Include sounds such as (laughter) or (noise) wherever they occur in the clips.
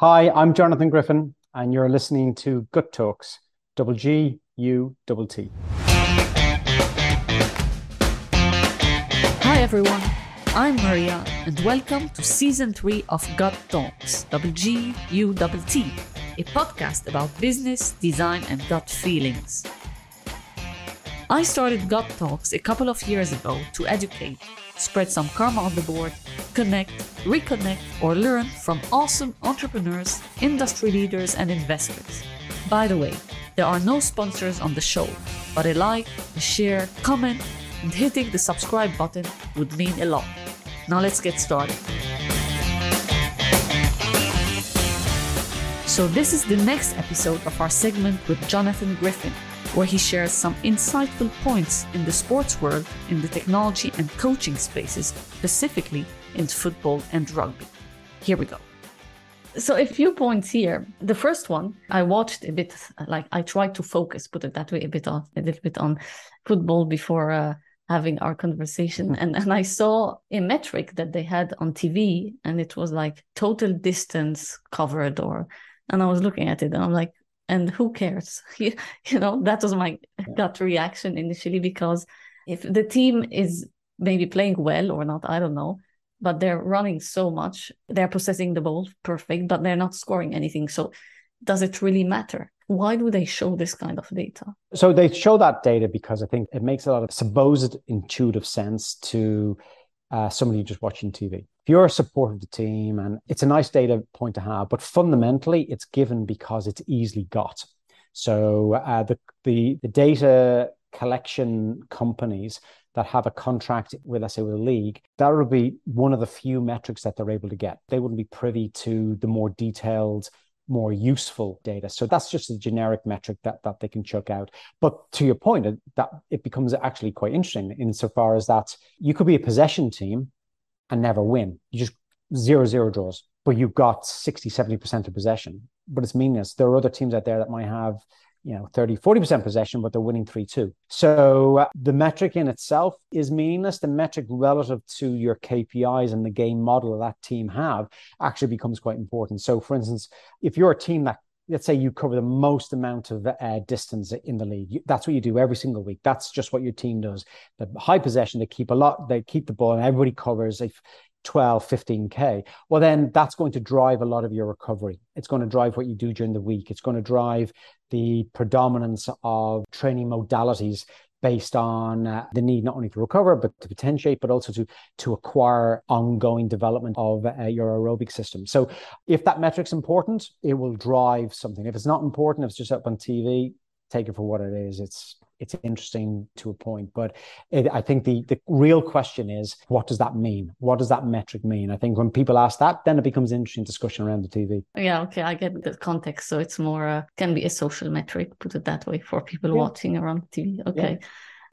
Hi, I'm Jonathan Griffin, and you're listening to Gut Talks, double G U double T. Hi, everyone. I'm Maria, and welcome to season three of Gut Talks, double G U double T, a podcast about business, design, and gut feelings. I started Gut Talks a couple of years ago to educate, spread some karma on the board, connect, reconnect, or learn from awesome entrepreneurs, industry leaders, and investors. By the way, there are no sponsors on the show, but a like, a share, comment, and hitting the subscribe button would mean a lot. Now let's get started. So, this is the next episode of our segment with Jonathan Griffin, where he shares some insightful points in the sports world, in the technology and coaching spaces, specifically in football and rugby. Here we go. So, a few points here. The first one, I watched a bit, like I tried to focus, put it that way, a bit on a little bit on football before uh, having our conversation, (laughs) and and I saw a metric that they had on TV, and it was like total distance covered, or, and I was looking at it, and I'm like, and who cares? (laughs) you, you know, that was my gut reaction initially because if the team is maybe playing well or not, I don't know but they're running so much. They're possessing the ball perfect, but they're not scoring anything. So does it really matter? Why do they show this kind of data? So they show that data because I think it makes a lot of supposed intuitive sense to uh, somebody just watching TV. You're a supporter of the team, and it's a nice data point to have, but fundamentally it's given because it's easily got. So uh, the, the the data collection companies that have a contract with, let's say, with a league, that would be one of the few metrics that they're able to get. They wouldn't be privy to the more detailed, more useful data. So that's just a generic metric that, that they can chuck out. But to your point, that it becomes actually quite interesting insofar as that you could be a possession team and never win. You just zero zero draws, but you've got 60, 70% of possession. But it's meaningless. There are other teams out there that might have you know 30 40% possession but they're winning 3-2 so uh, the metric in itself is meaningless the metric relative to your kpis and the game model that team have actually becomes quite important so for instance if you're a team that let's say you cover the most amount of uh, distance in the league that's what you do every single week that's just what your team does the high possession they keep a lot they keep the ball and everybody covers if 12, 15K, well, then that's going to drive a lot of your recovery. It's going to drive what you do during the week. It's going to drive the predominance of training modalities based on uh, the need not only to recover but to potentiate but also to to acquire ongoing development of uh, your aerobic system. So if that metric's important it will drive something. If it's not important if it's just up on tv take it for what it is. It's it's interesting to a point, but it, I think the the real question is what does that mean? What does that metric mean? I think when people ask that, then it becomes interesting discussion around the TV. Yeah, okay, I get the context. So it's more uh, can be a social metric, put it that way, for people yeah. watching around TV. Okay. Yeah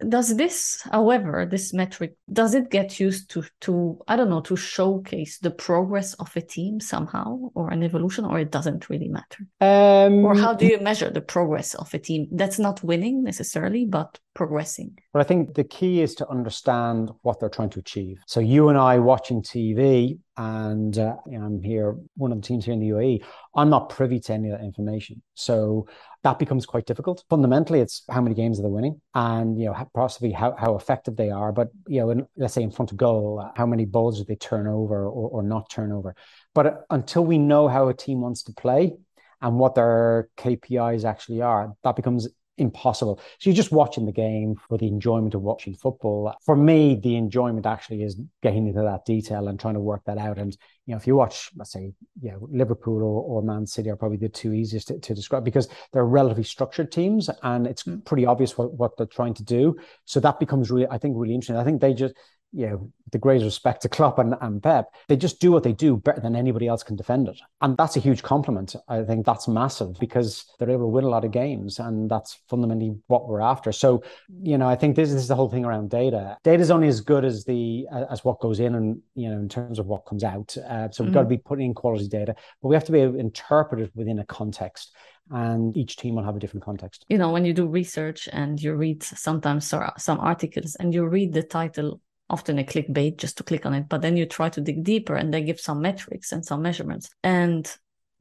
does this however this metric does it get used to to i don't know to showcase the progress of a team somehow or an evolution or it doesn't really matter? Um, or how do you measure the progress of a team? That's not winning necessarily but progressing. But i think the key is to understand what they're trying to achieve. So you and i watching tv and uh, I'm here, one of the teams here in the UAE. I'm not privy to any of that information, so that becomes quite difficult. Fundamentally, it's how many games are they winning, and you know possibly how, how effective they are. But you know, in, let's say in front of goal, how many balls do they turn over or, or not turn over? But uh, until we know how a team wants to play and what their KPIs actually are, that becomes impossible. So you're just watching the game for the enjoyment of watching football. For me, the enjoyment actually is getting into that detail and trying to work that out. And you know, if you watch, let's say, yeah, Liverpool or, or Man City are probably the two easiest to, to describe because they're relatively structured teams and it's hmm. pretty obvious what, what they're trying to do. So that becomes really, I think, really interesting. I think they just you know, the greatest respect to Klopp and, and Pep, they just do what they do better than anybody else can defend it. And that's a huge compliment. I think that's massive because they're able to win a lot of games. And that's fundamentally what we're after. So, you know, I think this, this is the whole thing around data. Data is only as good as the as what goes in and, you know, in terms of what comes out. Uh, so we've mm-hmm. got to be putting in quality data, but we have to be able to interpret it within a context and each team will have a different context. You know, when you do research and you read sometimes some articles and you read the title often a clickbait just to click on it but then you try to dig deeper and they give some metrics and some measurements. And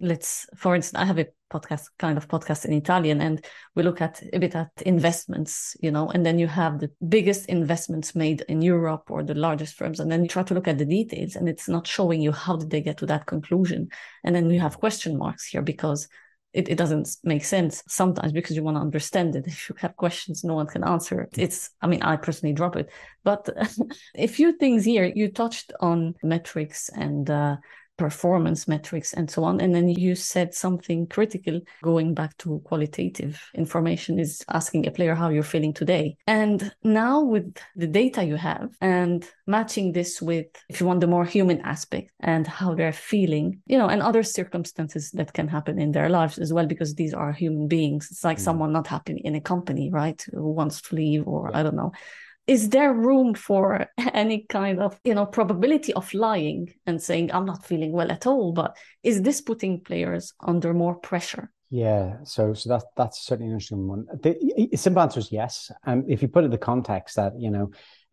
let's for instance i have a podcast kind of podcast in italian and we look at a bit at investments you know and then you have the biggest investments made in europe or the largest firms and then you try to look at the details and it's not showing you how did they get to that conclusion. And then you have question marks here because it, it doesn't make sense sometimes because you want to understand it. (laughs) If you have questions, no one can answer. It, it's, I mean, I personally drop it. But (laughs) a few things here, you touched on metrics and uh, performance metrics and so on. And then you said something critical going back to qualitative information is asking a player how you're feeling today. And now with the data you have and matching this with, if you want the more human aspect and how they're feeling, you know, and other circumstances that can happen in their lives as well, because these are human beings. It's like mm. someone not happy in a company, right? Who wants to leave or yeah. I don't know is there room for (laughs) any kind of you know probability of lying and saying i'm not feeling well at all but is this putting players under more pressure? Yeah so so that that's certainly an interesting one. The simple answer is yes. And um, if you put it in the context that you know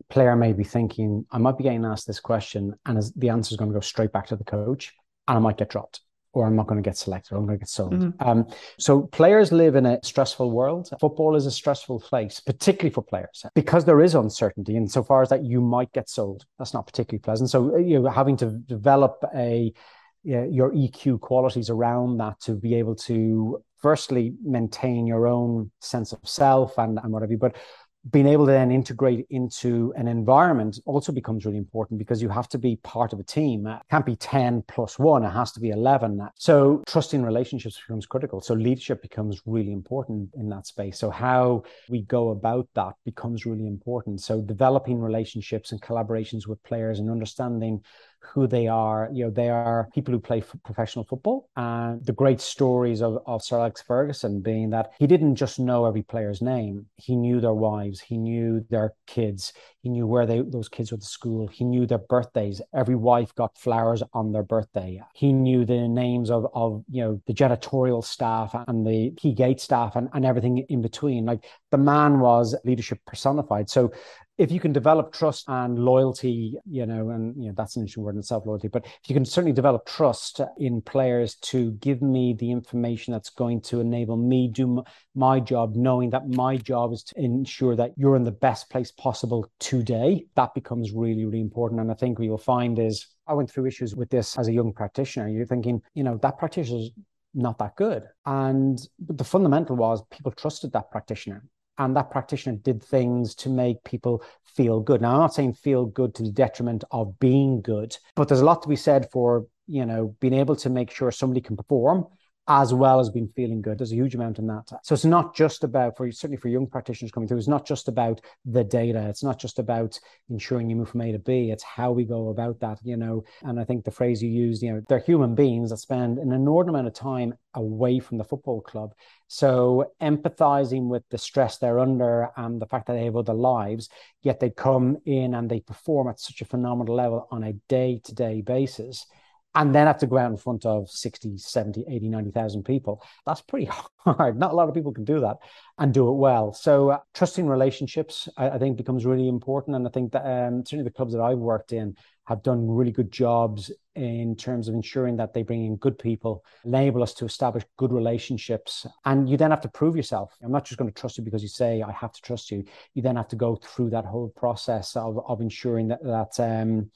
player may be thinking i might be getting asked this question and as the answer is going to go straight back to the coach and i might get dropped or I'm not going to get selected, or I'm going to get sold. Mm-hmm. Um, so players live in a stressful world. Football is a stressful place, particularly for players, because there is uncertainty. And so far as that, you might get sold. That's not particularly pleasant. So uh, you know, having to develop a your EQ qualities around that to be able to firstly maintain your own sense of self and, and whatever, but being able to then integrate into an environment also becomes really important because you have to be part of a team. It can't be 10 plus one, it has to be 11. So trusting relationships becomes critical. So leadership becomes really important in that space. So how we go about that becomes really important. So developing relationships and collaborations with players and understanding who they are. You know, they are people who play professional football. And the great stories of, of Sir Alex Ferguson being that he didn't just know every player's name, he knew their wives, he knew their kids, he knew where they those kids went to school, he knew their birthdays. Every wife got flowers on their birthday. He knew the names of, of you know, the janitorial staff and the key gate staff and, and everything in between. Like the man was leadership personified. So if you can develop trust and loyalty, you know, and you know that's an interesting word in itself, loyalty. But if you can certainly develop trust in players to give me the information that's going to enable me do my job, knowing that my job is to ensure that you're in the best place possible today, that becomes really, really important. And I think what you'll find is I went through issues with this as a young practitioner. You're thinking, you know, that practitioner's not that good. And the fundamental was people trusted that practitioner and that practitioner did things to make people feel good. Now, I'm not saying feel good to the detriment of being good, but there's a lot to be said for you know being able to make sure somebody can perform as well as being feeling good. There's a huge amount in that. So it's not just about for certainly for young practitioners coming through. It's not just about the data. It's not just about ensuring you move from A to B. It's how we go about that. You know, and I think the phrase you used, you know, they're human beings that spend an inordinate amount of time away from the football club. So empathizing with the stress they're under and the fact that they have other lives, yet they come in and they perform at such a phenomenal level on a day-to-day basis and then have to go out in front of 60 70 80 90,000 people. That's pretty (laughs) hard. Not a lot of people can do that and do it well. So uh, trusting relationships I, I, think becomes really important. And i think that um, certainly the clubs that i've worked in have done really good jobs in terms of ensuring that they bring in good people enable us to establish good relationships. And you then have to prove yourself. I'm not just going to trust you because you say i have to trust you. You then have to go through that whole process of, of ensuring that that um,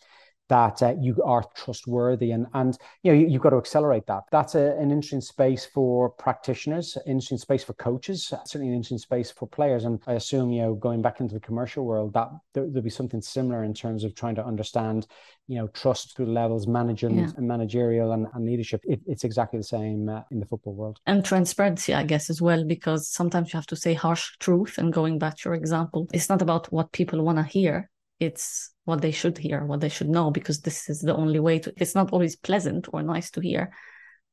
that uh, you are trustworthy and and you know you, have got to accelerate that. That's a, an interesting space for practitioners interesting space for coaches certainly an interesting space for players. And i assume you know going back into the commercial world that there, will be something similar in terms of trying to understand you know trust through levels managing yeah. and managerial and, and leadership. It, it's exactly the same uh, in the football world. And transparency i guess as well because sometimes you have to say harsh truth. And going back to your example it's not about what people want to hear. It's what they should hear, what they should know, because this is the only way to. It's not always pleasant or nice to hear,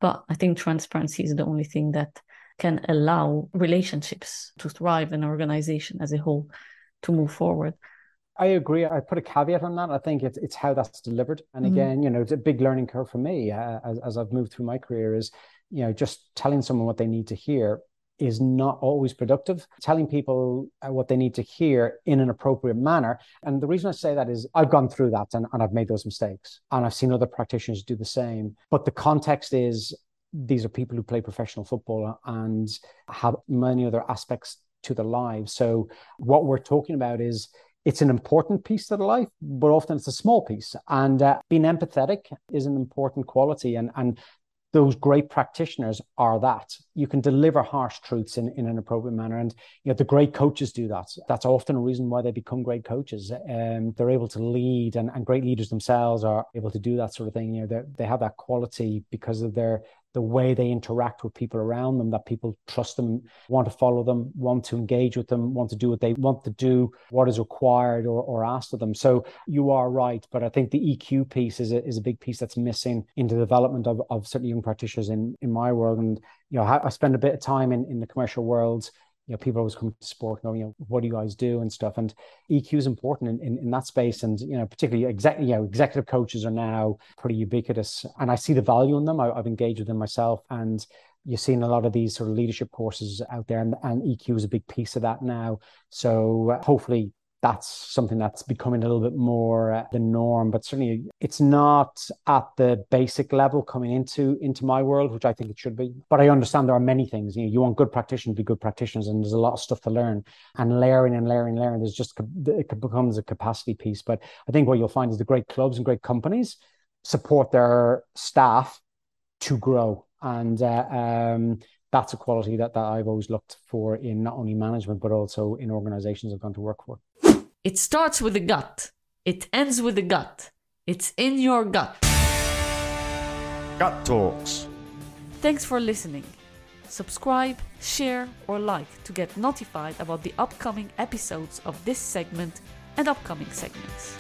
but I think transparency is the only thing that can allow relationships to thrive and organization as a whole to move forward. I agree. I put a caveat on that. I think it's it's how that's delivered. And mm-hmm. again, you know, it's a big learning curve for me uh, as, as I've moved through my career. Is you know just telling someone what they need to hear is not always productive. Telling people uh, what they need to hear in an appropriate manner. And the reason I say that is I've gone through that and, and I've made those mistakes. And I've seen other practitioners do the same. But the context is these are people who play professional football and have many other aspects to their lives. So what we're talking about is it's an important piece to the life, but often it's a small piece. And uh, being empathetic is an important quality. And and those great practitioners are that. You can deliver harsh truths in, in an appropriate manner. And you know the great coaches do that. That's often a reason why they become great coaches. Um, they're able to lead and, and great leaders themselves are able to do that sort of thing. You know they have that quality because of their the way they interact with people around them, that people trust them, want to follow them, want to engage with them, want to do what they want to do, what is required or, or asked of them. So you are right. But I think the EQ piece is a, is a big piece that's missing in the development of, of certain young practitioners in, in my world. And, you know, I, I spend a bit of time in, in the commercial world you know, people always come to sport, know, you know, what do you guys do and stuff. And EQ is important in, in, in that space. And, you know, particularly exec, you know, executive coaches are now pretty ubiquitous. And I see the value in them. I, have engaged with them myself. And you're seeing a lot of these sort of leadership courses out there. And, and EQ is a big piece of that now. So uh, hopefully that's something that's becoming a little bit more uh, the norm but certainly it's not at the basic level coming into into my world which i think it should be. But i understand there are many things. You know you want good practitioners to be good practitioners and there's a lot of stuff to learn. And layering and layering and layering there's just it becomes a capacity piece. But i think what you'll find is the great clubs and great companies support their staff to grow. And uh, um, that's a quality that, that I've always looked for in not only management but also in organizations I've gone to work for. It starts with the gut. It ends with the gut. It's in your gut. Gut Talks. Thanks for listening. Subscribe, share, or like to get notified about the upcoming episodes of this segment and upcoming segments.